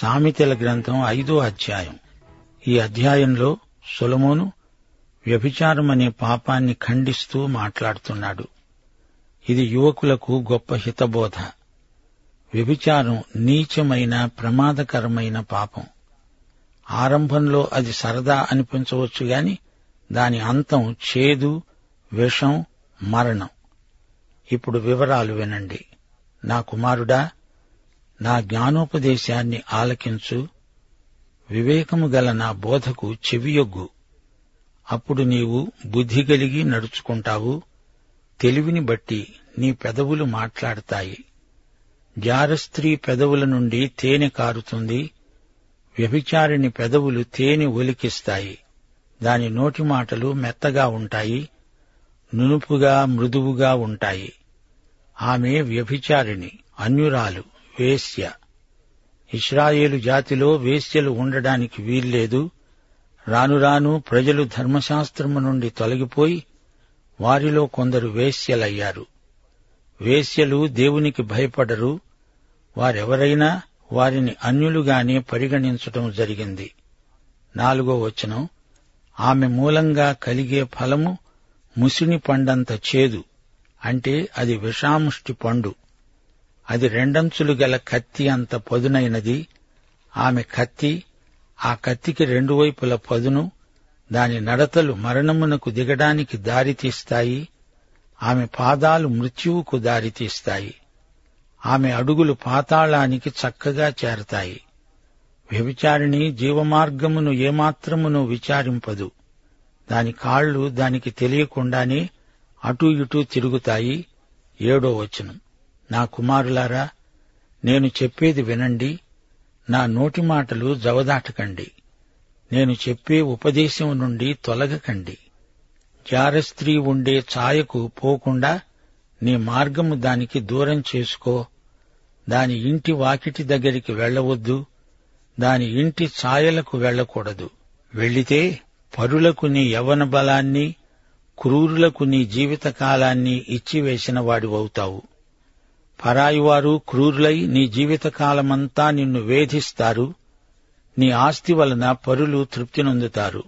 సామెతల గ్రంథం ఐదో అధ్యాయం. ఈ అధ్యాయంలో సొలమోను వ్యభిచారం అనే పాపాన్ని ఖండిస్తూ మాట్లాడుతున్నాడు. ఇది యువకులకు గొప్ప హితబోధ. వ్యభిచారం నీచమైన ప్రమాదకరమైన పాపం. ఆరంభంలో అది సరదా అనిపించవచ్చు గాని దాని అంతం చేదు విషం మరణం. ఇప్పుడు వివరాలు వినండి. నా కుమారుడా నా జ్ఞానోపదేశాన్ని ఆలకించు. వివేకము గల నా బోధకు చెవియొగ్గు. అప్పుడు నీవు బుద్ధి కలిగి నడుచుకుంటావు. తెలివిని బట్టి నీ పెదవులు మాట్లాడతాయి. జారస్త్రీ పెదవుల నుండి తేనె కారుతుంది. వ్యభిచారిణి పెదవులు తేనె ఒలికిస్తాయి. దాని నోటి మాటలు మెత్తగా ఉంటాయి. నునుపుగా మృదువుగా ఉంటాయి. ఆమె వ్యభిచారిణి అన్యురాలు. వేశ్య. ఇస్రాయేలు జాతిలో వేశ్యలు ఉండడానికి వీల్లేదు. రాను రాను ప్రజలు ధర్మశాస్త్రము నుండి తొలగిపోయి వారిలో కొందరు వేశ్యలయ్యారు. వేశ్యలు దేవునికి భయపడరు. వారెవరైనా వారిని అన్యులుగానే పరిగణించటం జరిగింది. నాలుగో వచనం. ఆమె మూలంగా కలిగే ఫలము ముసిని పండంత చేదు. అంటే అది విషాముష్టి పండు. అది రెండంచులు గల కత్తి అంత పదునైనది. ఆమె కత్తి ఆ కత్తికి రెండు వైపుల పదును. దాని నడతలు మరణమునకు దిగడానికి దారితీస్తాయి ఆమె పాదాలు మృత్యువుకు దారితీస్తాయి ఆమె అడుగులు పాతాళానికి చక్కగా చేరతాయి. వ్యభిచారిణి జీవమార్గమును ఏమాత్రమును విచారింపదు. దాని కాళ్ళు దానికి తెలియకుండానే అటూ ఇటూ తిరుగుతాయి. ఏడో వచనం. నా కుమారులారా నేను చెప్పేది వినండి నా నోటి మాటలు జవదాటకండి నేను చెప్పే ఉపదేశం నుండి తొలగకండి. జారస్త్రీ ఉండే ఛాయకు పోకుండా నీ మార్గము దానికి దూరం చేసుకో దాని ఇంటి వాకిటి దగ్గరికి వెళ్ళవద్దు దాని ఇంటి ఛాయలకు వెళ్ళకూడదు. వెళ్ళితే పరులకు నీ యవన బలాన్ని క్రూరులకు నీ జీవితకాలాన్ని ఇచ్చివేసిన వాడివవుతావు. పరాయివారు క్రూరులై నీ జీవితకాలమంతా నిన్ను వేధిస్తారు. నీ ఆస్తి వలన పరులు తృప్తి నొందుతారు.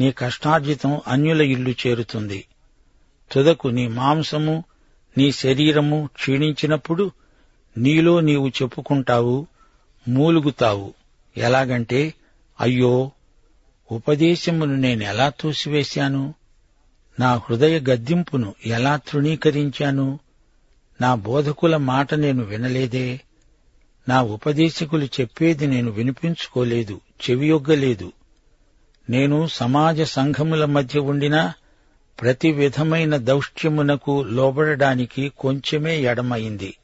నీ కష్టార్జితం అన్యుల ఇల్లు చేరుతుంది. తుదకు నీ మాంసము నీ శరీరము క్షీణించినప్పుడు నీలో నీవు చెప్పుకుంటావు మూలుగుతావు. ఎలాగంటే అయ్యో ఉపదేశమును నేనెలా తోసివేశాను? నా హృదయ గద్దింపును ఎలా తృణీకరించాను? నా బోధకుల మాట నేను వినలేదే. నా ఉపదేశకులు చెప్పేది నేను వినిపించుకోలేదు చెవియొగ్గలేదు. నేను సమాజ సంఘముల మధ్య ఉండినా ప్రతి విధమైన దౌష్ట్యమునకు లోబడడానికి కొంచెమే ఎడమైంది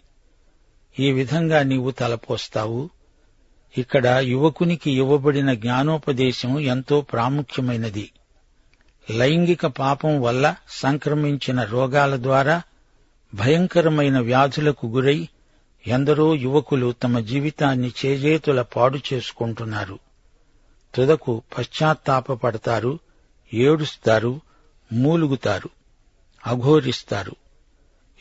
ఈ విధంగా నీవు తలపోస్తావు. ఇక్కడ యువకునికి ఇవ్వబడిన జ్ఞానోపదేశం ఎంతో ప్రాముఖ్యమైనది. లైంగిక పాపం వల్ల సంక్రమించిన రోగాల ద్వారా భయంకరమైన వ్యాధులకు గురై ఎందరో యువకులు తమ జీవితాన్ని చేజేతుల పాడు చేసుకుంటున్నారు. తుదకు పశ్చాత్తాపపడతారు ఏడుస్తారు మూలుగుతారు అఘోరిస్తారు.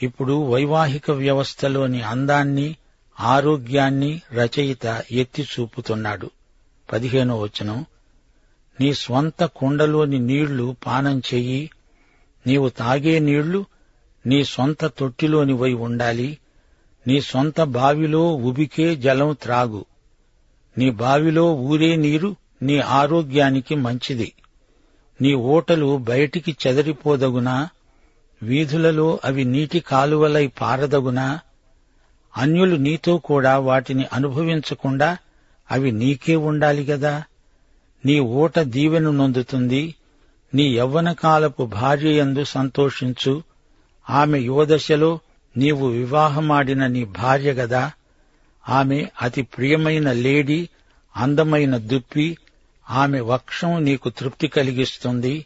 ఇప్పుడు వైవాహిక వ్యవస్థలోని అందాన్ని ఆరోగ్యాన్ని రచయిత ఎత్తి చూపుతున్నాడు పదిహేనో వచనం. నీ స్వంత కుండలోని నీళ్ళు పానం చెయ్యి నీవు తాగే నీళ్ళు నీ సొంత తొట్టిలోనివై ఉండాలి. నీ సొంత బావిలో ఉబికే జలం త్రాగు. నీ బావిలో ఊరే నీరు నీ ఆరోగ్యానికి మంచిది. నీ ఓటలు బయటికి చెదరిపోదగునా? వీధులలో అవి నీటి కాలువలై పారదగునా? అన్యులు నీతో కూడా వాటిని అనుభవించకుండా అవి నీకే ఉండాలి గదా? నీ ఊట దీవెను నొందుతుంది. నీ యవ్వన కాలపు భార్యయందు సంతోషించు. ఆమె యువదశలో నీవు వివాహమాడిన నీ భార్య గదా. ఆమె అతి ప్రియమైన లేడీ అందమైన దుప్పి ఆమె వక్షం నీకు తృప్తి కలిగిస్తుంది.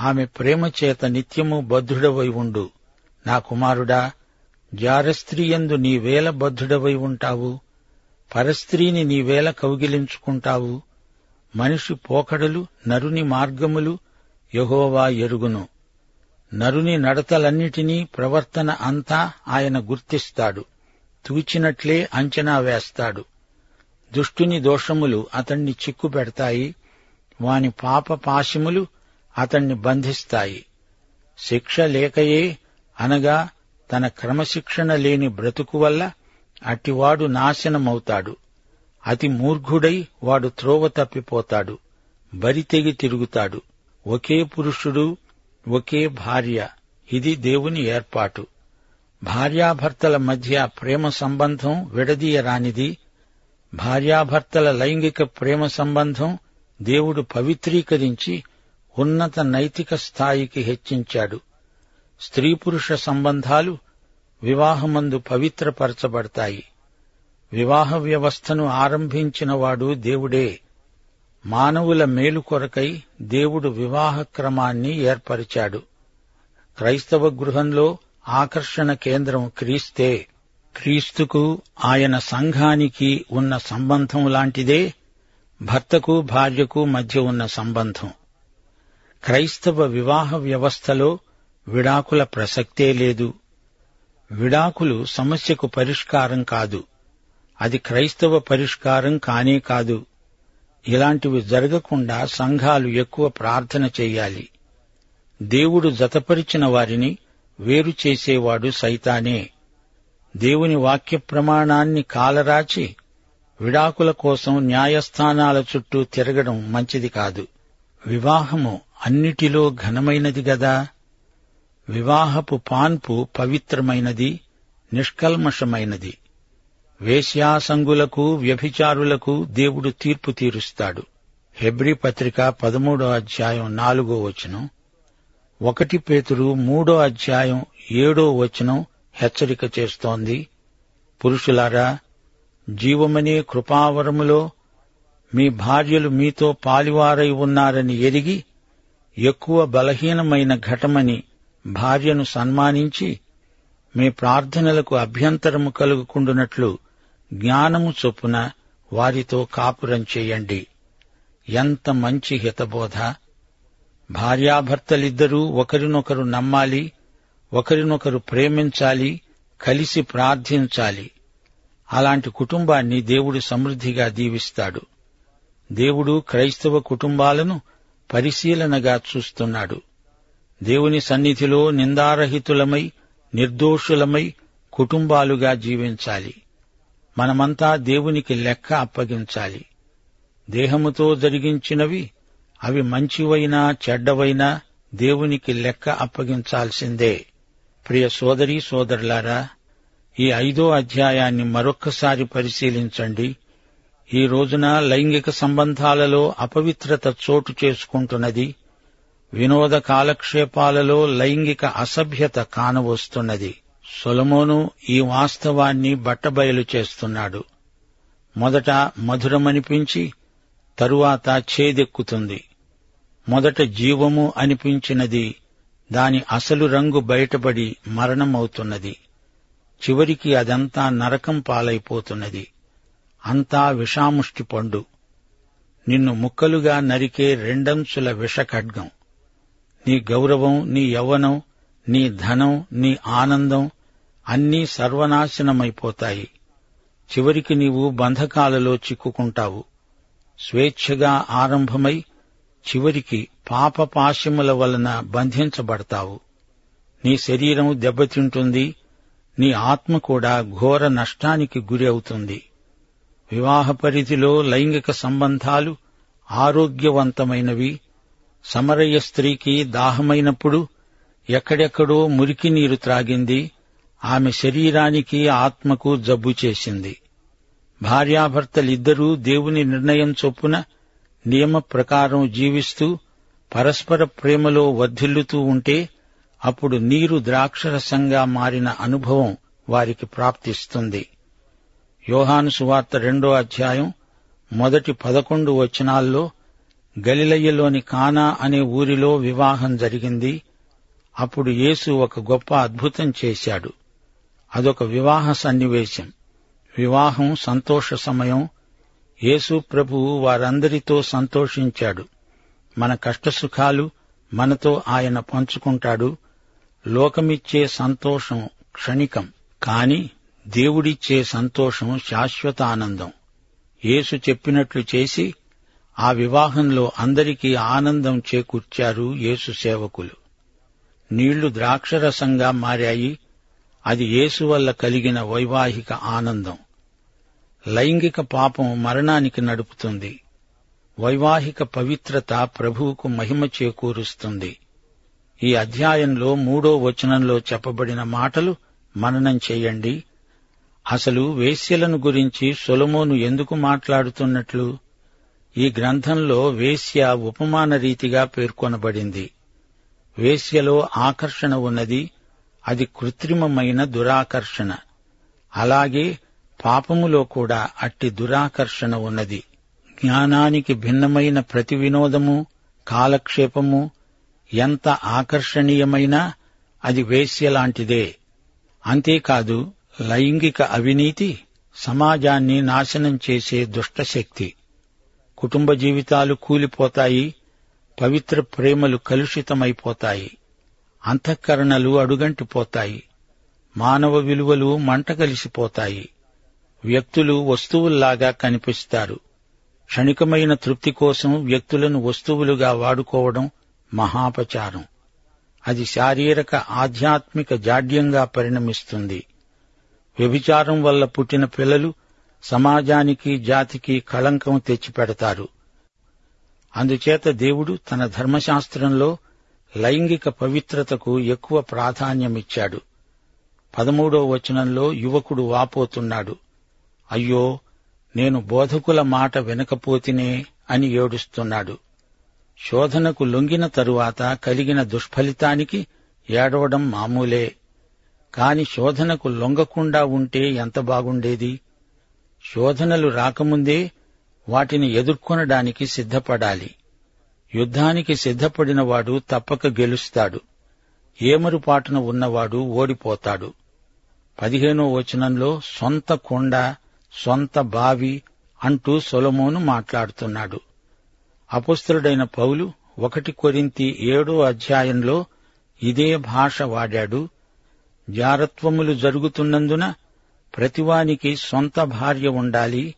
ఆమె ప్రేమ చేత నిత్యము బద్ధుడవై ఉండు. నా కుమారుడా జారస్త్రీయందు నీవేల బద్ధుడవై ఉంటావు. పరస్త్రీని నీవేల కౌగిలించుకుంటావు. మనిషి పోకడలు నరుని మార్గములు యహోవా ఎరుగును. నరుని నడతలన్నిటినీ ప్రవర్తన అంతా ఆయన గుర్తిస్తాడు. తూచినట్లే అంచనా వేస్తాడు. దుష్టుని దోషములు అతణ్ణి చిక్కుపెడతాయి. వాని పాప పాశములు అతణ్ణి బంధిస్తాయి. శిక్ష లేకయే అనగా తన క్రమశిక్షణ లేని బ్రతుకు వల్ల అట్టివాడు నాశనమవుతాడు. అతి మూర్ఘుడై వాడు త్రోవ తప్పిపోతాడు. బరితెగి తిరుగుతాడు. ఒకే పురుషుడు ఒకే భార్య. ఇది దేవుని ఏర్పాటు. భార్యాభర్తల మధ్య ప్రేమ సంబంధం విడదీయరానిది. భార్యాభర్తల లైంగిక ప్రేమ సంబంధం దేవుడు పవిత్రీకరించి ఉన్నత నైతిక స్థాయికి హెచ్చించాడు. స్త్రీ పురుష సంబంధాలు వివాహమందు పవిత్రపరచబడతాయి. వివాహ వ్యవస్థను ఆరంభించినవాడు దేవుడే. మానవుల మేలు కొరకై దేవుడు వివాహ క్రమాన్ని ఏర్పరిచాడు. క్రైస్తవ గృహంలో ఆకర్షణ కేంద్రం క్రీస్తే. క్రీస్తుకు ఆయన సంఘానికి ఉన్న సంబంధం లాంటిదే భర్తకు భార్యకు మధ్య ఉన్న సంబంధం. క్రైస్తవ వివాహ వ్యవస్థలో విడాకుల ప్రసక్తే లేదు. విడాకులు సమస్యకు పరిష్కారం కాదు. అది క్రైస్తవ పరిష్కారం కానే కాదు. ఇలాంటివి జరగకుండా సంఘాలు ఎక్కువ ప్రార్థన చేయాలి. దేవుడు జతపరిచిన వారిని వేరు చేసేవాడు సైతానే. దేవుని వాక్య ప్రమాణాన్ని కాలరాచి విడాకుల కోసం న్యాయస్థానాల చుట్టూ తిరగడం మంచిది కాదు. వివాహము అన్నిటిలో ఘనమైనది గదా. వివాహపు పాన్పు పవిత్రమైనది నిష్కల్మషమైనది. వేశ్యాసంగులకు వ్యభిచారులకు దేవుడు తీర్పు తీరుస్తాడు. హెబ్రి పత్రిక పదమూడో అధ్యాయం నాలుగో వచనం ఒకటి పేతురు మూడో అధ్యాయం ఏడో వచనం హెచ్చరిక చేస్తోంది. పురుషులారా జీవమనే కృపావరములో మీ భార్యలు మీతో పాలివారై ఉన్నారని ఎరిగి ఎక్కువ బలహీనమైన ఘటమని భార్యను సన్మానించి మీ ప్రార్థనలకు అభ్యంతరము కలుగుకుండునట్లు జ్ఞానము చొప్పున వారితో కాపురం చేయండి. ఎంత మంచి హితబోధ. భార్యాభర్తలిద్దరూ ఒకరినొకరు నమ్మాలి ఒకరినొకరు ప్రేమించాలి కలిసి ప్రార్థించాలి. అలాంటి కుటుంబాన్ని దేవుడు సమృద్ధిగా దీవిస్తాడు. దేవుడు క్రైస్తవ కుటుంబాలను పరిశీలనగా చూస్తున్నాడు. దేవుని సన్నిధిలో నిందారహితులమై నిర్దోషులమై కుటుంబాలుగా జీవించాలి. మనమంతా దేవునికి లెక్క అప్పగించాలి. దేహముతో జరిగించినవి అవి మంచివైనా చెడ్డవైనా దేవునికి లెక్క అప్పగించాల్సిందే. ప్రియ సోదరి సోదరులారా ఈ ఐదో అధ్యాయాన్ని మరొక్కసారి పరిశీలించండి. ఈ రోజున లైంగిక సంబంధాలలో అపవిత్రత చోటు చేసుకుంటున్నది. వినోద కాలక్షేపాలలో లైంగిక అసభ్యత కానవస్తున్నది. సొలమోను ఈ వాస్తవాన్ని బట్టబయలు చేస్తున్నాడు. మొదట మధురమనిపించి తరువాత చేదెక్కుతుంది. మొదట జీవము అనిపించినది దాని అసలు రంగు బయటపడి మరణమవుతున్నది. చివరికి అదంతా నరకం పాలైపోతున్నది. అంతా విషాముష్టి పండు. నిన్ను ముక్కలుగా నరికే రెండంచుల విషఖడ్గం. నీ గౌరవం నీ యవ్వనం నీ ధనం నీ ఆనందం అన్నీ సర్వనాశనమైపోతాయి. చివరికి నీవు బంధకాలలో చిక్కుకుంటావు. స్వేచ్ఛగా ఆరంభమై చివరికి పాప పాశముల వలన బంధించబడతావు. నీ శరీరం దెబ్బతింటుంది నీ ఆత్మ కూడా ఘోర నష్టానికి గురి అవుతుంది. వివాహ పరిధిలో లైంగిక సంబంధాలు ఆరోగ్యవంతమైనవి. సమరయ్య స్త్రీకి దాహమైనప్పుడు ఎక్కడెక్కడో మురికి నీరు త్రాగింది. ఆమె శరీరానికి ఆత్మకు జబ్బు చేసింది. భార్యాభర్తలిద్దరూ దేవుని నిర్ణయం చొప్పున నియమ ప్రకారం జీవిస్తూ పరస్పర ప్రేమలో వర్ధిల్లుతూ ఉంటే అప్పుడు నీరు ద్రాక్షరసంగా మారిన అనుభవం వారికి ప్రాప్తిస్తుంది. యోహాను సువార్త రెండో అధ్యాయం మొదటి పదకొండు వచనాల్లో గలిలయ్యలోని కానా అనే ఊరిలో వివాహం జరిగింది. అప్పుడు యేసు ఒక గొప్ప అద్భుతం చేశాడు. అదొక వివాహ సన్నివేశం. వివాహం సంతోష సమయం. యేసు ప్రభువు వారందరితో సంతోషించాడు. మన కష్టసుఖాలు మనతో ఆయన పంచుకుంటాడు. లోకమిచ్చే సంతోషం క్షణికం. కాని దేవుడిచ్చే సంతోషం శాశ్వత ఆనందం యేసు చెప్పినట్లు చేసి ఆ వివాహంలో అందరికీ ఆనందం చేకూర్చారు యేసు సేవకులు. నీళ్ళు ద్రాక్షరసంగా మారాయి. అది యేసు వల్ల కలిగిన వైవాహిక ఆనందం. లైంగిక పాపం మరణానికి నడుపుతుంది. వైవాహిక పవిత్రత ప్రభువుకు మహిమ చేకూరుస్తుంది. ఈ అధ్యాయంలో మూడో వచనంలో చెప్పబడిన మాటలు మననం చేయండి. అసలు వేశ్యలను గురించి సొలమోను ఎందుకు మాట్లాడుతున్నట్లు? ఈ గ్రంథంలో వేశ్య ఉపమాన రీతిగా పేర్కొనబడింది. వేశ్యలో ఆకర్షణ ఉన్నది అది కృత్రిమమైన దురాకర్షణ. అలాగే పాపములో కూడా అట్టి దురాకర్షణ ఉన్నది. జ్ఞానానికి భిన్నమైన ప్రతి వినోదము కాలక్షేపము ఎంత ఆకర్షణీయమైనా అది వేశ్యలాంటిదే అంతేకాదు లైంగిక అవినీతి సమాజాన్ని నాశనం చేసే దుష్టశక్తి. కుటుంబ జీవితాలు కూలిపోతాయి పవిత్ర ప్రేమలు కలుషితమైపోతాయి. అంతఃకరణలు అడుగంటిపోతాయి. మానవ విలువలు మంట కలిసిపోతాయి. వ్యక్తులు వస్తువుల్లాగా కనిపిస్తారు. క్షణికమైన తృప్తి కోసం వ్యక్తులను వస్తువులుగా వాడుకోవడం మహాపచారం. అది శారీరక ఆధ్యాత్మిక జాడ్యంగా పరిణమిస్తుంది. వ్యభిచారం వల్ల పుట్టిన పిల్లలు సమాజానికి జాతికి కళంకం తెచ్చిపెడతారు. అందుచేత దేవుడు తన ధర్మశాస్త్రంలో లైంగిక పవిత్రతకు ఎక్కువ ప్రాధాన్యమిచ్చాడు. పదమూడో వచనంలో యువకుడు వాపోతున్నాడు. అయ్యో నేను బోధకుల మాట వినకపోతినే అని ఏడుస్తున్నాడు. శోధనకు లొంగిన తరువాత కలిగిన దుష్ఫలితానికి ఏడవడం మామూలే. కాని శోధనకు లొంగకుండా ఉంటే ఎంత బాగుండేది? శోధనలు రాకముందే వాటిని ఎదుర్కొనడానికి సిద్ధపడాలి. యుద్ధానికి సిద్ధపడినవాడు తప్పక గెలుస్తాడు. ఏమరుపాటున ఉన్నవాడు ఓడిపోతాడు. పదిహేనో వచనంలో సొంత కొండ సొంత బావి అంటూ సొలమోను మాట్లాడుతున్నాడు. అపుస్తుడైన పౌలు ఒకటి కొరింతి ఏడో అధ్యాయంలో ఇదే భాష వాడాడు. జారత్వములు జరుగుతున్నందున ప్రతివానికి సొంత భార్య ఉండాలి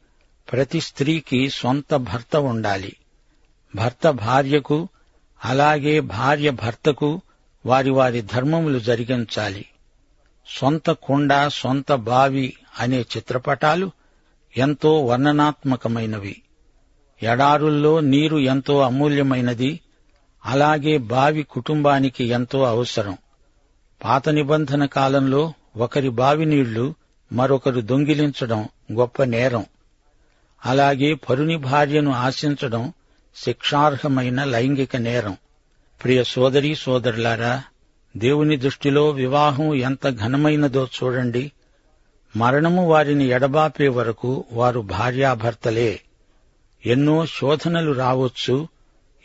ప్రతి స్త్రీకి సొంత భర్త ఉండాలి. భర్త భార్యకు అలాగే భార్య భర్తకు వారి వారి ధర్మములు జరిగించాలి. సొంత కొండ సొంత బావి అనే చిత్రపటాలు ఎంతో వర్ణనాత్మకమైనవి. ఎడారుల్లో నీరు ఎంతో అమూల్యమైనది అలాగే బావి కుటుంబానికి ఎంతో అవసరం. పాత నిబంధన కాలంలో ఒకరి బావి నీళ్ళు మరొకరు దొంగిలించడం గొప్ప నేరం. అలాగే పరుని భార్యను ఆశించడం శిక్షార్హమైన లైంగిక నేరం. ప్రియ సోదరీ సోదరులారా దేవుని దృష్టిలో వివాహం ఎంత ఘనమైనదో చూడండి. మరణము వారిని ఎడబాపే వరకు వారు భార్యాభర్తలే. ఎన్నో శోధనలు రావచ్చు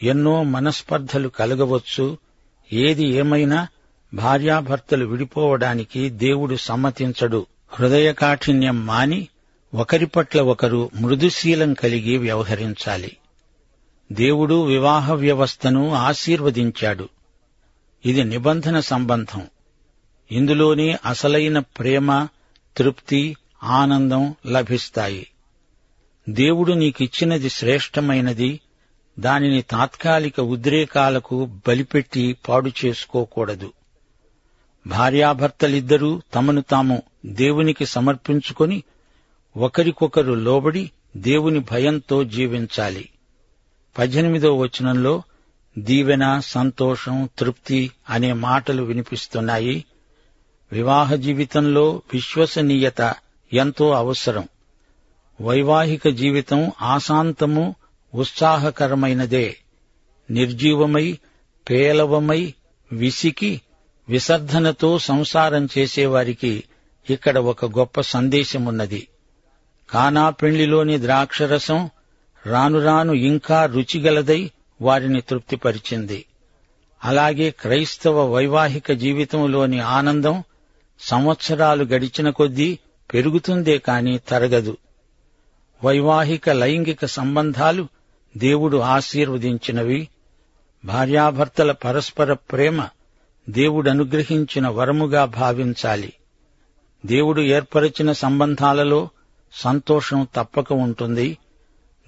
ఎన్నో మనస్పర్ధలు కలగవచ్చు. ఏది ఏమైనా భార్యాభర్తలు విడిపోవడానికి దేవుడు సమ్మతించడు. హృదయకాఠిన్యం మాని ఒకరి పట్ల ఒకరు మృదుశీలం కలిగి వ్యవహరించాలి. దేవుడు వివాహ వ్యవస్థను ఆశీర్వదించాడు. ఇది నిబంధన సంబంధం. ఇందులోనే అసలైన ప్రేమ తృప్తి ఆనందం లభిస్తాయి. దేవుడు నీకిచ్చినది శ్రేష్టమైనది దానిని తాత్కాలిక ఉద్రేకాలకు బలిపెట్టి పాడు చేసుకోకూడదు. భార్యాభర్తలిద్దరూ తమను తాము దేవునికి సమర్పించుకొని ఒకరికొకరు లోబడి దేవుని భయంతో జీవించాలి. పద్దెనిమిదో వచనంలో దీవెన సంతోషం తృప్తి అనే మాటలు వినిపిస్తున్నాయి. వివాహ జీవితంలో విశ్వసనీయత ఎంతో అవసరం. వైవాహిక జీవితం ఆశాంతము ఉత్సాహకరమైనదే. నిర్జీవమై పేలవమై విసికి విసర్ధనతో సంసారం చేసేవారికి ఇక్కడ ఒక గొప్ప సందేశమున్నది. కానా పెళ్ళిలోని ద్రాక్షరసం రాను రాను ఇంకా రుచిగలదై వారిని తృప్తిపరిచింది. అలాగే క్రైస్తవ వైవాహిక జీవితంలోని ఆనందం సంవత్సరాలు గడిచిన కొద్దీ పెరుగుతుందే కాని తరగదు. వైవాహిక లైంగిక సంబంధాలు దేవుడు ఆశీర్వదించినవి. భార్యాభర్తల పరస్పర ప్రేమ దేవుడు అనుగ్రహించిన వరముగా భావించాలి. దేవుడు ఏర్పరిచిన సంబంధాలలో సంతోషం తప్పక ఉంటుంది.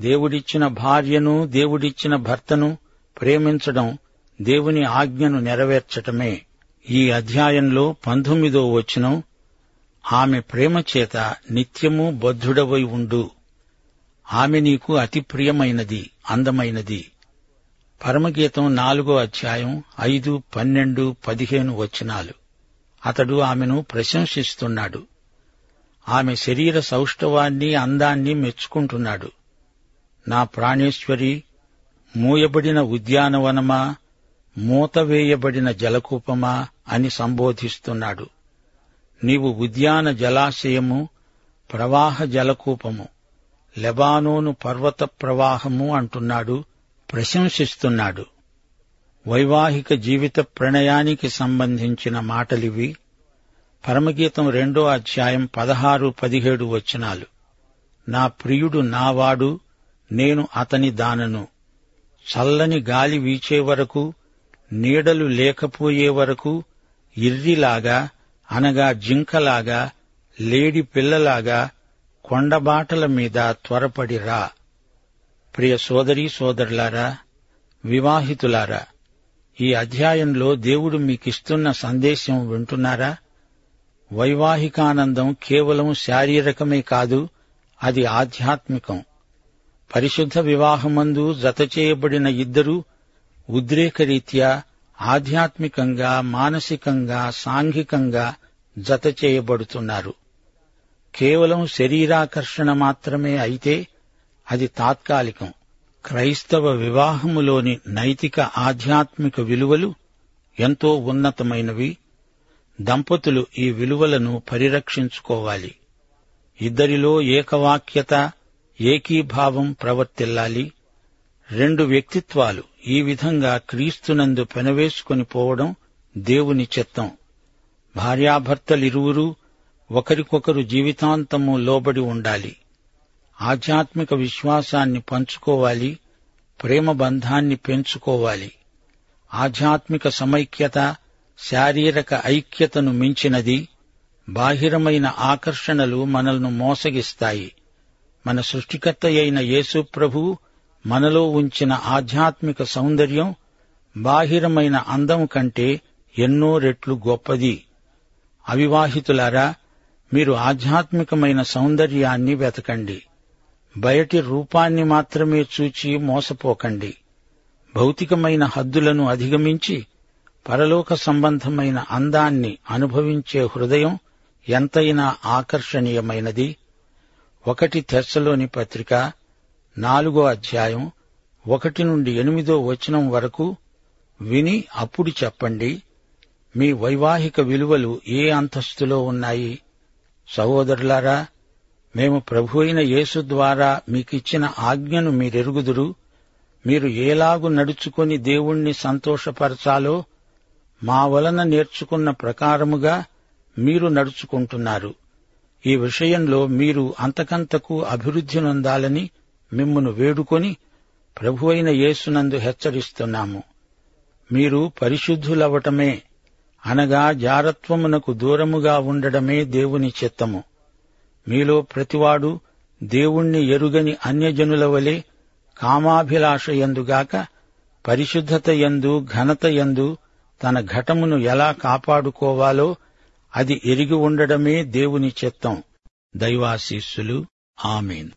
దేవుడిచ్చిన భార్యను దేవుడిచ్చిన భర్తను ప్రేమించడం దేవుని ఆజ్ఞను నెరవేర్చటమే. ఈ అధ్యాయంలో పంతొమ్మిదో వచనం ఆమె ప్రేమ చేత నిత్యము బద్ధుడవై ఉండు. ఆమె నీకు అతి ప్రియమైనది అందమైనది. పరమగీతం నాలుగో అధ్యాయం ఐదు పన్నెండు పదిహేను వచనాలు. అతడు ఆమెను ప్రశంసిస్తున్నాడు. ఆమె శరీర సౌష్ఠవాన్ని అందాన్ని మెచ్చుకుంటున్నాడు. నా ప్రాణేశ్వరి మూయబడిన ఉద్యానవనమా మూతవేయబడిన జలకూపమా అని సంబోధిస్తున్నాడు. నీవు ఉద్యాన జలాశయము ప్రవాహ జలకూపము లెబానోను పర్వత ప్రవాహము అంటున్నాడు ప్రశంసిస్తున్నాడు. వైవాహిక జీవిత ప్రణయానికి సంబంధించిన మాటలివి పరమగీతం రెండో అధ్యాయం పదహారు పదిహేడు వచనాలు. నా ప్రియుడు నావాడు నేను అతని దానను. చల్లని గాలి వీచే వరకు నీడలు లేకపోయే వరకు ఇర్రిలాగా అనగా జింకలాగా లేడి పిల్లలాగా కొండబాటల మీద త్వరపడి రా. ప్రియ సోదరీ సోదరులారా వివాహితులారా ఈ అధ్యాయంలో దేవుడు మీకిస్తున్న సందేశం వింటున్నారా? వైవాహికానందం కేవలం శారీరకమే కాదు అది ఆధ్యాత్మికం. పరిశుద్ధ వివాహమందు జతచేయబడిన ఇద్దరూ ఉద్రేకరీత్యా ఆధ్యాత్మికంగా మానసికంగా సాంఘికంగా జత చేయబడుతున్నారు కేవలం శరీరాకర్షణ మాత్రమే అయితే అది తాత్కాలికం. క్రైస్తవ వివాహములోని నైతిక ఆధ్యాత్మిక విలువలు ఎంతో ఉన్నతమైనవి. దంపతులు ఈ విలువలను పరిరక్షించుకోవాలి. ఇద్దరిలో ఏకవాక్యత ఏకీభావం ప్రవర్తిల్లాలి. రెండు వ్యక్తిత్వాలు ఈ విధంగా క్రీస్తునందు పెనవేసుకుని పోవడం దేవుని చిత్తం. భార్యాభర్తలిరువురూ ఒకరికొకరు జీవితాంతము లోబడి ఉండాలి. ఆధ్యాత్మిక విశ్వాసాన్ని పంచుకోవాలి. ప్రేమ బంధాన్ని పెంచుకోవాలి. ఆధ్యాత్మిక సమైక్యత శారీరక ఐక్యతను మించినది. బాహిరమైన ఆకర్షణలు మనల్ని మోసగిస్తాయి. మన సృష్టికర్త అయిన యేసు ప్రభు మనలో ఉంచిన ఆధ్యాత్మిక సౌందర్యం బాహిరమైన అందం కంటే ఎన్నో రెట్లు గొప్పది. అవివాహితులారా మీరు ఆధ్యాత్మికమైన సౌందర్యాన్ని వెతకండి. బయటి రూపాన్ని మాత్రమే చూచి మోసపోకండి. భౌతికమైన హద్దులను అధిగమించి పరలోక సంబంధమైన అందాన్ని అనుభవించే హృదయం ఎంతైనా ఆకర్షణీయమైనది. ఒకటి తెస్సలోని పత్రిక నాలుగో అధ్యాయం ఒకటి నుండి ఎనిమిదో వచనం వరకు విని అప్పుడు చెప్పండి మీ వైవాహిక విలువలు ఏ అంతస్తులో ఉన్నాయి? సహోదరులారా మేము ప్రభు అయిన యేసు ద్వారా మీకిచ్చిన ఆజ్ఞను మీరెరుగుదురు. మీరు ఏలాగు నడుచుకొని దేవుణ్ణి సంతోషపరచాలో మా వలన నేర్చుకున్న ప్రకారముగా మీరు నడుచుకుంటున్నారు. ఈ విషయంలో మీరు అంతకంతకు అభివృద్ధి నొందాలని మిమ్మును వేడుకొని ప్రభువైన యేసునందు హెచ్చరిస్తున్నాము. మీరు పరిశుద్ధులవటమే అనగా జారత్వమునకు దూరముగా ఉండడమే దేవుని చిత్తము. మీలో ప్రతివాడు దేవుణ్ణి ఎరుగని అన్యజనుల వలె కామాభిలాషయందుగాక పరిశుద్ధత యందు ఘనత యందు తన ఘటమును ఎలా కాపాడుకోవాలో అది ఎరిగి ఉండడమే దేవుని చిత్తం. దైవాశీస్సులు. ఆమెన్.